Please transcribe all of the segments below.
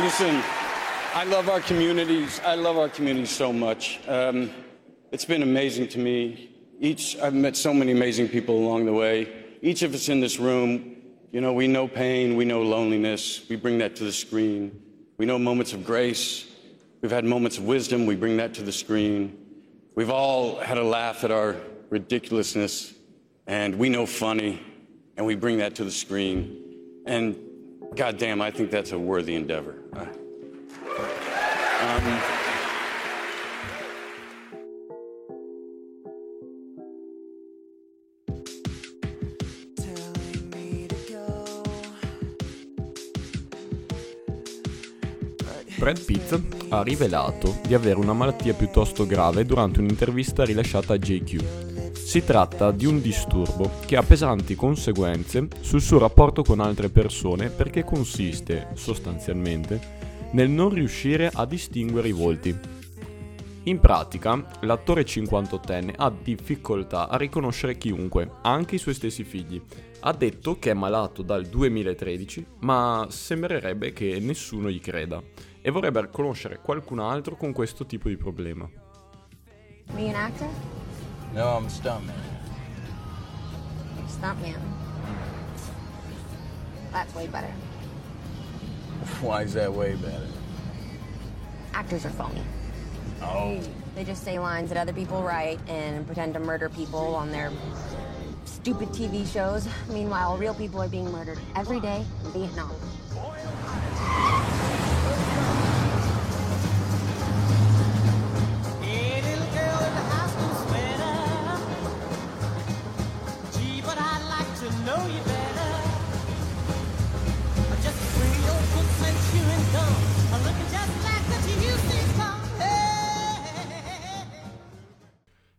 Listen, I love our communities. I love our communities so much. Um, it's been amazing to me. Each, I've met so many amazing people along the way. Each of us in this room, you know, we know pain, we know loneliness. We bring that to the screen. We know moments of grace. We've had moments of wisdom. We bring that to the screen. We've all had a laugh at our ridiculousness, and we know funny, and we bring that to the screen. And goddamn, I think that's a worthy endeavor. Uh, um, Brad Pitt ha rivelato di avere una malattia piuttosto grave durante un'intervista rilasciata a JQ. Si tratta di un disturbo che ha pesanti conseguenze sul suo rapporto con altre persone perché consiste, sostanzialmente, nel non riuscire a distinguere i volti. In pratica, l'attore 58enne ha difficoltà a riconoscere chiunque, anche i suoi stessi figli. Ha detto che è malato dal 2013, ma sembrerebbe che nessuno gli creda e vorrebbe conoscere qualcun altro con questo tipo di problema. Are an actor? No, I'm a stuntman. Stuntman. That's way better. Why is that way better? Actors are phony. Oh. They just say lines that other people write and pretend to murder people on their stupid TV shows. Meanwhile, real people are being murdered every day in Vietnam.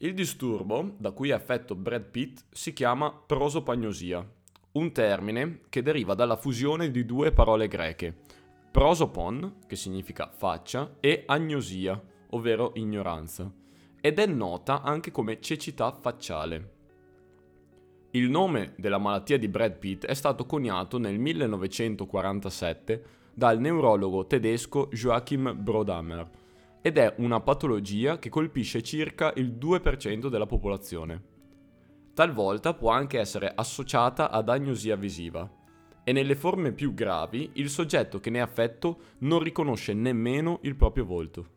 Il disturbo, da cui è affetto Brad Pitt, si chiama prosopagnosia, un termine che deriva dalla fusione di due parole greche, prosopon, che significa faccia, e agnosia, ovvero ignoranza, ed è nota anche come cecità facciale. Il nome della malattia di Brad Pitt è stato coniato nel 1947 dal neurologo tedesco Joachim Brodhammer ed è una patologia che colpisce circa il 2% della popolazione. Talvolta può anche essere associata ad agnosia visiva e nelle forme più gravi il soggetto che ne è affetto non riconosce nemmeno il proprio volto.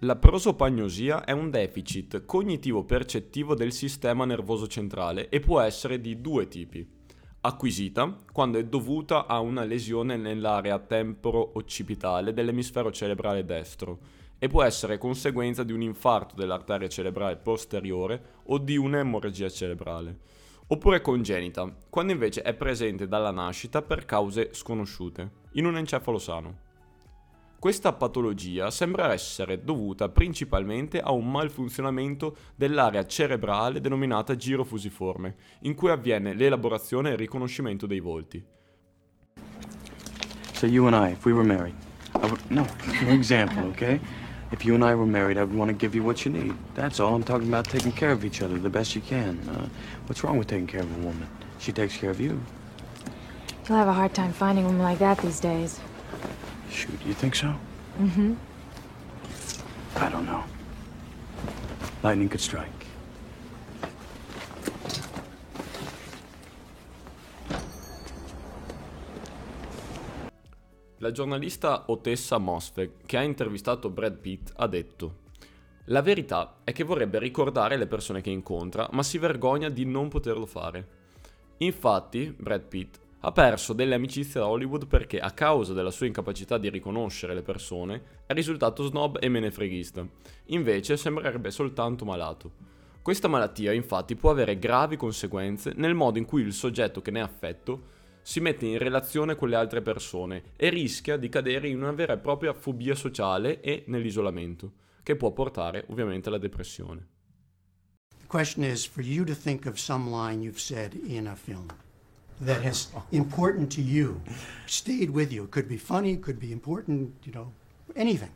La prosopagnosia è un deficit cognitivo-percettivo del sistema nervoso centrale e può essere di due tipi. Acquisita, quando è dovuta a una lesione nell'area temporo-occipitale dell'emisfero cerebrale destro, e può essere conseguenza di un infarto dell'arteria cerebrale posteriore o di un'emorragia cerebrale. Oppure congenita, quando invece è presente dalla nascita per cause sconosciute, in un encefalo sano. Questa patologia sembra essere dovuta principalmente a un malfunzionamento dell'area cerebrale denominata giro fusiforme, in cui avviene l'elaborazione e il riconoscimento dei volti. So you and I, if we were married, I would, no, for example, okay? If you and I were married, I would want to give you what you need. That's all. I'm talking about taking care of each other the best you can. Uh, what's wrong with taking care of a woman? She takes care of you. You'll have a hard time finding a woman like that these days. Shoot, you think so? Mm-hmm. I don't know. Lightning could strike. La giornalista Otessa Mosfeg, che ha intervistato Brad Pitt, ha detto La verità è che vorrebbe ricordare le persone che incontra, ma si vergogna di non poterlo fare. Infatti, Brad Pitt ha perso delle amicizie a Hollywood perché, a causa della sua incapacità di riconoscere le persone, è risultato snob e menefreghista. Invece sembrerebbe soltanto malato. Questa malattia, infatti, può avere gravi conseguenze nel modo in cui il soggetto che ne è affetto si mette in relazione con le altre persone e rischia di cadere in una vera e propria fobia sociale e nell'isolamento, che può portare ovviamente alla depressione. The question is for you to think of some line you've said in a film that is important to you, stayed with you. It could be funny, could be important, you know, anything.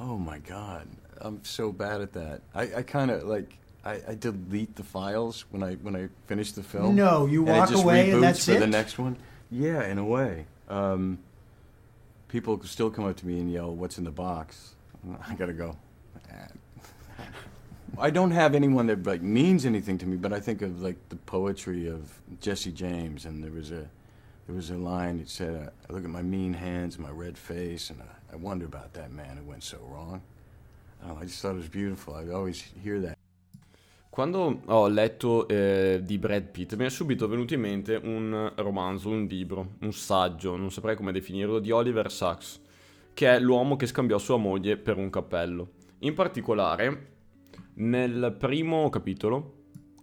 Oh my God, I'm so bad at that. I, I kind of like I, I delete the files when I when I finish the film. No, you and it walk just away and that's for the next one. Yeah, in a way. Um, people still come up to me and yell, "What's in the box?" I gotta go. I don't have anyone that like means anything to me, but I think of like the poetry of Jesse James, and there was a there was a line that said, "I look at my mean hands, my red face, and I, I wonder about that man who went so wrong." Know, I just thought it was beautiful. I always hear that. Quando ho letto eh, di Brad Pitt mi è subito venuto in mente un romanzo, un libro, un saggio, non saprei come definirlo, di Oliver Sacks, che è l'uomo che scambiò sua moglie per un cappello. In particolare, nel primo capitolo,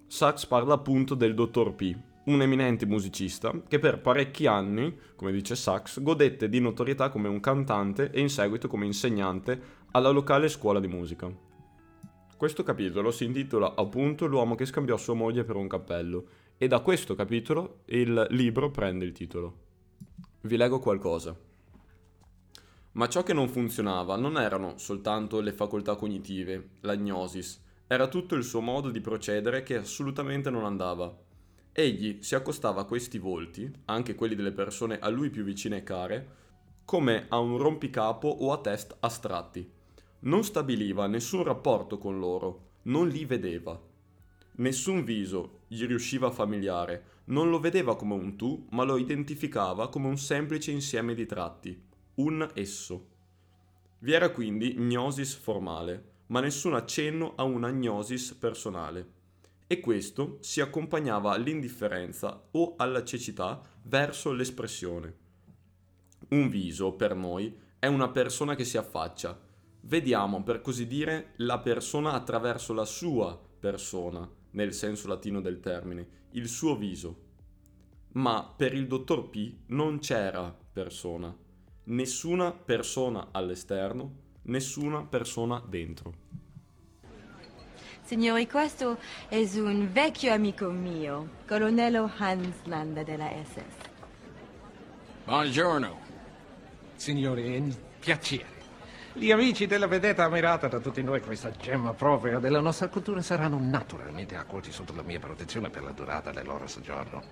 Sacks parla appunto del dottor P, un eminente musicista che per parecchi anni, come dice Sacks, godette di notorietà come un cantante e in seguito come insegnante alla locale scuola di musica. Questo capitolo si intitola appunto L'uomo che scambiò sua moglie per un cappello e da questo capitolo il libro prende il titolo. Vi leggo qualcosa. Ma ciò che non funzionava non erano soltanto le facoltà cognitive, l'agnosis, era tutto il suo modo di procedere che assolutamente non andava. Egli si accostava a questi volti, anche quelli delle persone a lui più vicine e care, come a un rompicapo o a test astratti non stabiliva nessun rapporto con loro, non li vedeva. Nessun viso gli riusciva familiare, non lo vedeva come un tu, ma lo identificava come un semplice insieme di tratti, un esso. Vi era quindi gnosis formale, ma nessun accenno a una gnosis personale. E questo si accompagnava all'indifferenza o alla cecità verso l'espressione. Un viso, per noi, è una persona che si affaccia, vediamo per così dire la persona attraverso la sua persona, nel senso latino del termine, il suo viso. Ma per il dottor P non c'era persona, nessuna persona all'esterno, nessuna persona dentro. Signori, questo è un vecchio amico mio, colonnello Hans Landa della SS. Buongiorno. Signori, è un piacere. Gli amici della vedetta ammirata da tutti noi, questa gemma propria della nostra cultura, saranno naturalmente accolti sotto la mia protezione per la durata del loro soggiorno.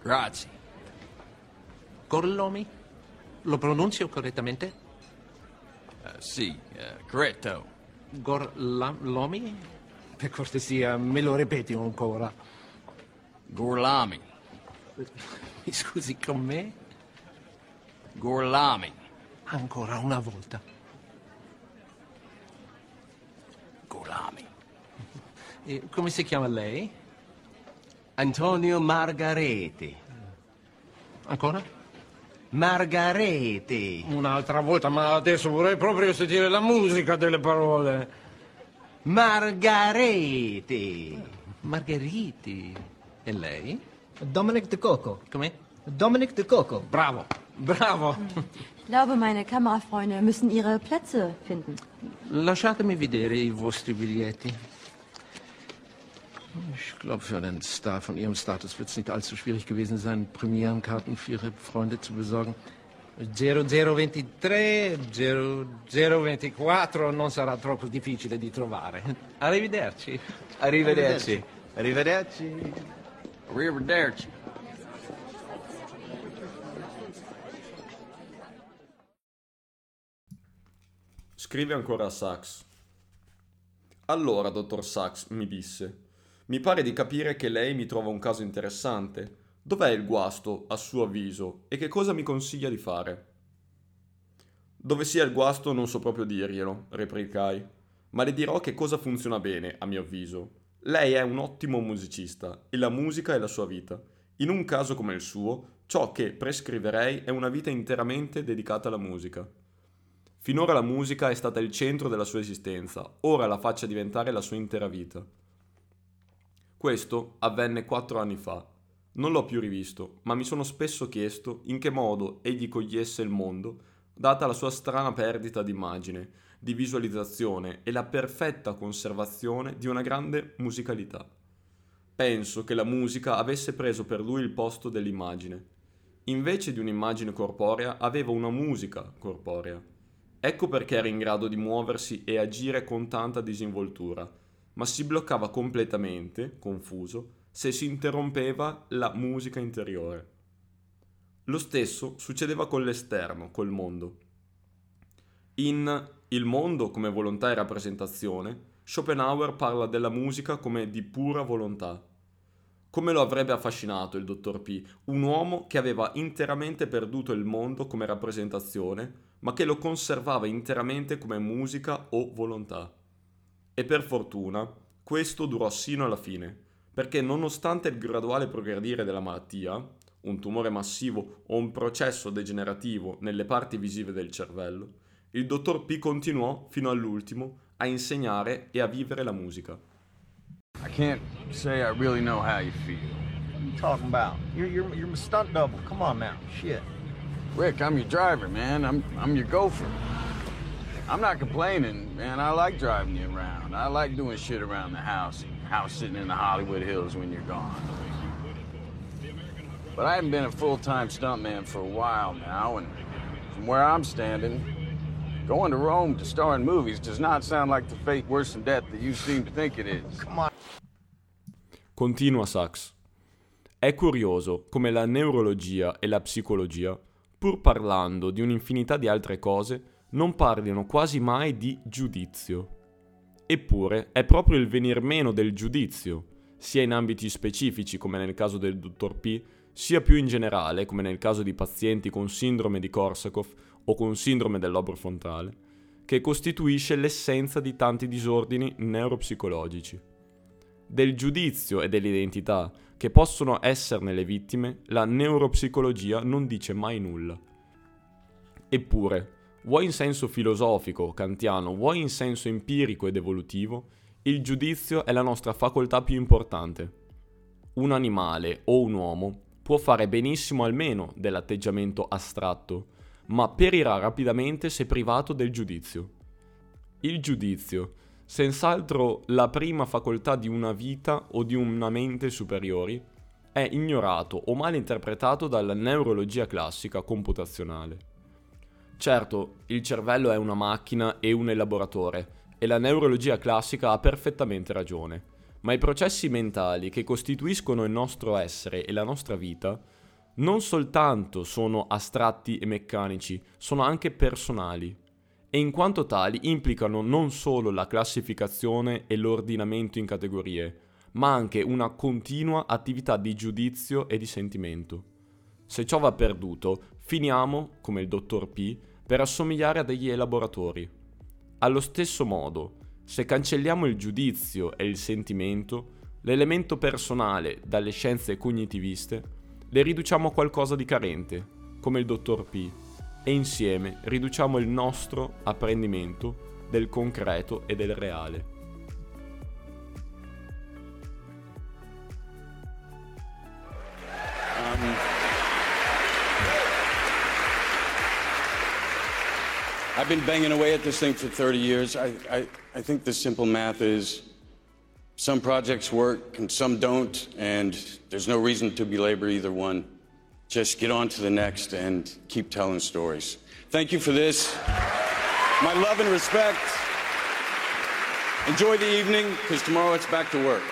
Grazie. Gorlomi? Lo pronunzio correttamente? Uh, sì, uh, corretto. Gorlomi? Per cortesia, me lo ripeti ancora. Gorlami. Mi scusi con me? Gorlami. Ancora una volta. Gorlami. E come si chiama lei? Antonio Margareti. Ancora? Margareti. Un'altra volta, ma adesso vorrei proprio sentire la musica delle parole. Margareti. Margheriti. E lei? Dominic De Coco. Come? Dominic De Coco. Bravo, bravo. Ich glaube, meine Kamerafreunde müssen ihre Plätze finden. Lasciatemi vedere i vostri biglietti. Ich glaube, für einen Star von Ihrem Status wird es nicht allzu schwierig gewesen sein, Premierenkarten für Ihre Freunde zu besorgen. 0023, 0024 non sarà troppo difficile di trovare. Arrivederci. Arrivederci. Arrivederci. Arrivederci. Scrive ancora Sachs. Allora, dottor Sachs, mi disse, mi pare di capire che lei mi trova un caso interessante. Dov'è il guasto, a suo avviso, e che cosa mi consiglia di fare? Dove sia il guasto non so proprio dirglielo, replicai, ma le dirò che cosa funziona bene, a mio avviso. Lei è un ottimo musicista e la musica è la sua vita. In un caso come il suo, ciò che prescriverei è una vita interamente dedicata alla musica. Finora la musica è stata il centro della sua esistenza, ora la faccia diventare la sua intera vita. Questo avvenne quattro anni fa. Non l'ho più rivisto, ma mi sono spesso chiesto in che modo egli cogliesse il mondo, data la sua strana perdita d'immagine, di visualizzazione e la perfetta conservazione di una grande musicalità. Penso che la musica avesse preso per lui il posto dell'immagine. Invece di un'immagine corporea aveva una musica corporea. Ecco perché era in grado di muoversi e agire con tanta disinvoltura, ma si bloccava completamente, confuso, se si interrompeva la musica interiore. Lo stesso succedeva con l'esterno, col mondo. In Il mondo come volontà e rappresentazione, Schopenhauer parla della musica come di pura volontà. Come lo avrebbe affascinato il dottor P, un uomo che aveva interamente perduto il mondo come rappresentazione, ma che lo conservava interamente come musica o volontà. E per fortuna, questo durò sino alla fine, perché nonostante il graduale progredire della malattia, un tumore massivo o un processo degenerativo nelle parti visive del cervello, il dottor P continuò fino all'ultimo a insegnare e a vivere la musica. I can't say I really know how you feel. What are you talking about? You're, you're, you're my stunt double. Come on now. Shit. Rick, I'm your driver, man. I'm I'm your gopher. I'm not complaining, man. I like driving you around. I like doing shit around the house, house sitting in the Hollywood Hills when you're gone. But I haven't been a full-time stuntman for a while now, and from where I'm standing, going to Rome to star in movies does not sound like the fate worse than death that you seem to think it is. Come on. Continua Sachs. È curioso come la neurologia e la psicologia, pur parlando di un'infinità di altre cose, non parlino quasi mai di giudizio. Eppure è proprio il venir meno del giudizio, sia in ambiti specifici come nel caso del dottor P, sia più in generale come nel caso di pazienti con sindrome di Korsakoff o con sindrome del lobo frontale, che costituisce l'essenza di tanti disordini neuropsicologici. Del giudizio e dell'identità che possono esserne le vittime, la neuropsicologia non dice mai nulla. Eppure, vuoi in senso filosofico, kantiano, vuoi in senso empirico ed evolutivo, il giudizio è la nostra facoltà più importante. Un animale o un uomo può fare benissimo almeno dell'atteggiamento astratto, ma perirà rapidamente se privato del giudizio. Il giudizio, senz'altro la prima facoltà di una vita o di una mente superiori, è ignorato o mal interpretato dalla neurologia classica computazionale. Certo, il cervello è una macchina e un elaboratore, e la neurologia classica ha perfettamente ragione, ma i processi mentali che costituiscono il nostro essere e la nostra vita non soltanto sono astratti e meccanici, sono anche personali e in quanto tali implicano non solo la classificazione e l'ordinamento in categorie, ma anche una continua attività di giudizio e di sentimento. Se ciò va perduto, finiamo, come il dottor P, per assomigliare a degli elaboratori. Allo stesso modo, se cancelliamo il giudizio e il sentimento, l'elemento personale dalle scienze cognitiviste, le riduciamo a qualcosa di carente, come il dottor P, e insieme riduciamo il nostro apprendimento del concreto e del reale. I've been banging away at this thing for 30 years. I, I, I think the simple math is some projects work and some don't, and there's no reason to belabor either one. Just get on to the next and keep telling stories. Thank you for this. My love and respect. Enjoy the evening, because tomorrow it's back to work.